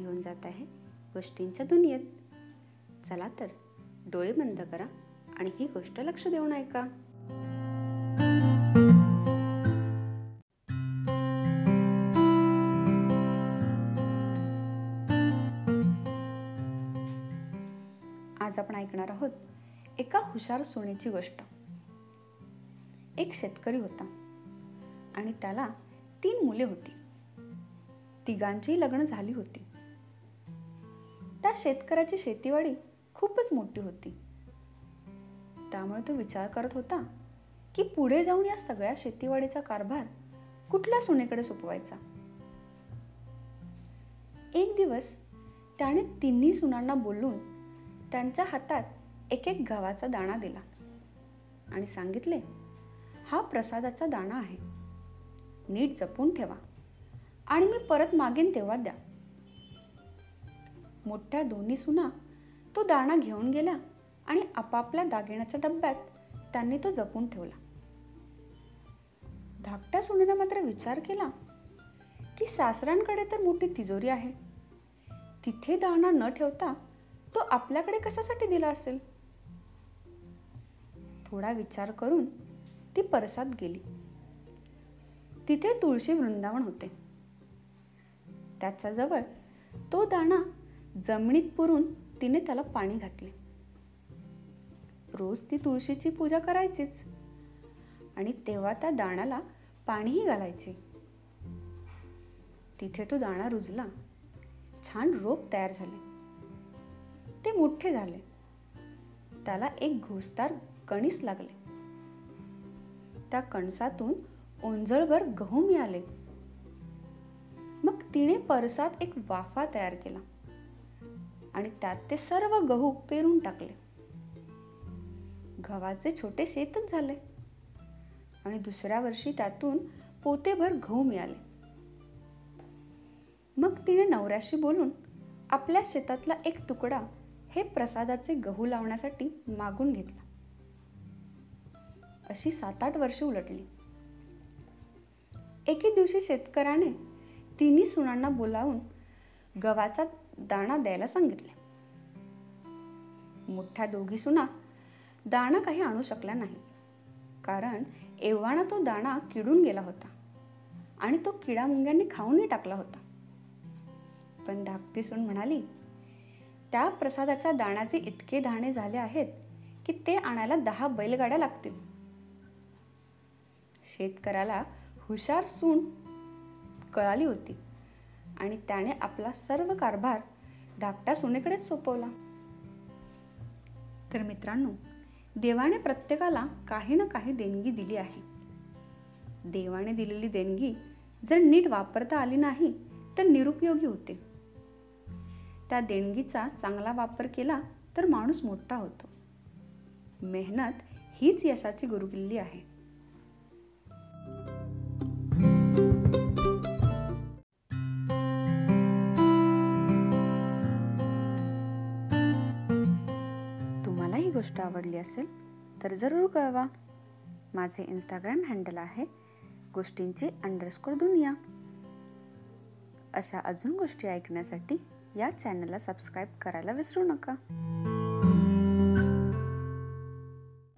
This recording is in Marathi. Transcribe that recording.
जात आहे गोष्टींच्या दुनियेत. चला तर डोळे बंद करा आणि ही गोष्ट लक्ष देऊन ऐका. आज आपण ऐकणार आहोत एका हुशार सोनेची गोष्ट. एक शेतकरी होता आणि त्याला तीन मुले होती. तिघांची लग्न झाली होती. त्या शेतकऱ्याची शेतीवाडी खूपच मोठी होती. त्यामुळे तो विचार करत होता की पुढे जाऊन या सगळ्या शेतीवाडीचा कारभार कुठल्या सुनेकडे सोपवायचा? एक दिवस त्याने तिन्ही सुनांना बोलून त्यांच्या हातात एक एक गव्हाचा दाणा दिला आणि सांगितले हा प्रसादाचा दाणा आहे. नीट जपून ठेवा आणि मी परत मागेन तेव्हा द्या. मोठ्या दोन्ही सुना तो दाणा घेऊन गेला आणि आपापल्या दागिन्याच्या डब्यात त्यांनी तो जपून ठेवला. धाकट्या सुनेनं मात्र विचार केला की सासऱ्यांकडे तर मोठी तिजोरी आहे. तिथे दाणा न ठेवता तो आपल्याकडे कशासाठी दिला असेल? थोडा विचार करून ती परसात गेली. तिथे तुळशी वृंदावन होते. त्याच्याजवळ तो दाणा जमिनीत पुरून तिने त्याला पाणी घातले. रोज ती तुळशीची पूजा करायचीच. आणि तेव्हा त्या दाण्याला पाणीही घालायचे. तिथे तो दाणा रुजला. छान रोप तयार झाले. ते मोठे झाले. त्याला एक घोसदार कणीस लागले. त्या कणसातून ओंजळभर गहू मिळाले. मग तिने परसात एक वाफा तयार केला. आणि त्यात ते सर्व गहू पेरून टाकले. गव्हाचे छोटे शेतच झाले. आणि दुसऱ्या वर्षी त्यातून पोतेभर गहू मिळाले. मग तिने नवऱ्याशी बोलून आपल्या शेतातला एक तुकडा हे प्रसादाचे गहू लावण्यासाठी मागून घेतला. अशी सात आठ वर्षे उलटली. एके दिवशी शेतकऱ्याने तिन्ही सुनांना बोलावून गव्हाचा दाणा द्यायला सांगितले. मोठ्या दोघी सुना दाणा काही आणू शकला नाही. कारण एव्हाना तो दाणा किडून गेला होता आणि तो किडा मुंग्यांनी खाऊनही टाकला होता. पण धाकटी सून म्हणाली त्या प्रसादाच्या दाण्याचे इतके दाणे झाले आहेत की ते आणायला दहा बैलगाड्या लागतील. शेतकऱ्याला हुशार सून कळाली होती. आणि त्याने आपला सर्व कारभार धाकट्या सुनेकडेच सोपवला. तर मित्रांनो देवाने प्रत्येकाला काही ना काही देणगी दिली आहे. देवाने दिलेली देणगी जर नीट वापरता आली नाही तर निरुपयोगी होते. त्या देणगीचा चांगला वापर केला तर माणूस मोठा होतो. मेहनत हीच यशाची गुरुकिल्ली आहे. गोष्ट आवडली असेल तर जरूर कळवा. माझे इंस्टाग्राम हँडल आहे गोष्टींची अंडरस्कोर दुनिया. अशा अजून गोष्टी ऐकण्यासाठी या चॅनलला सबस्क्राईब करायला विसरू नका.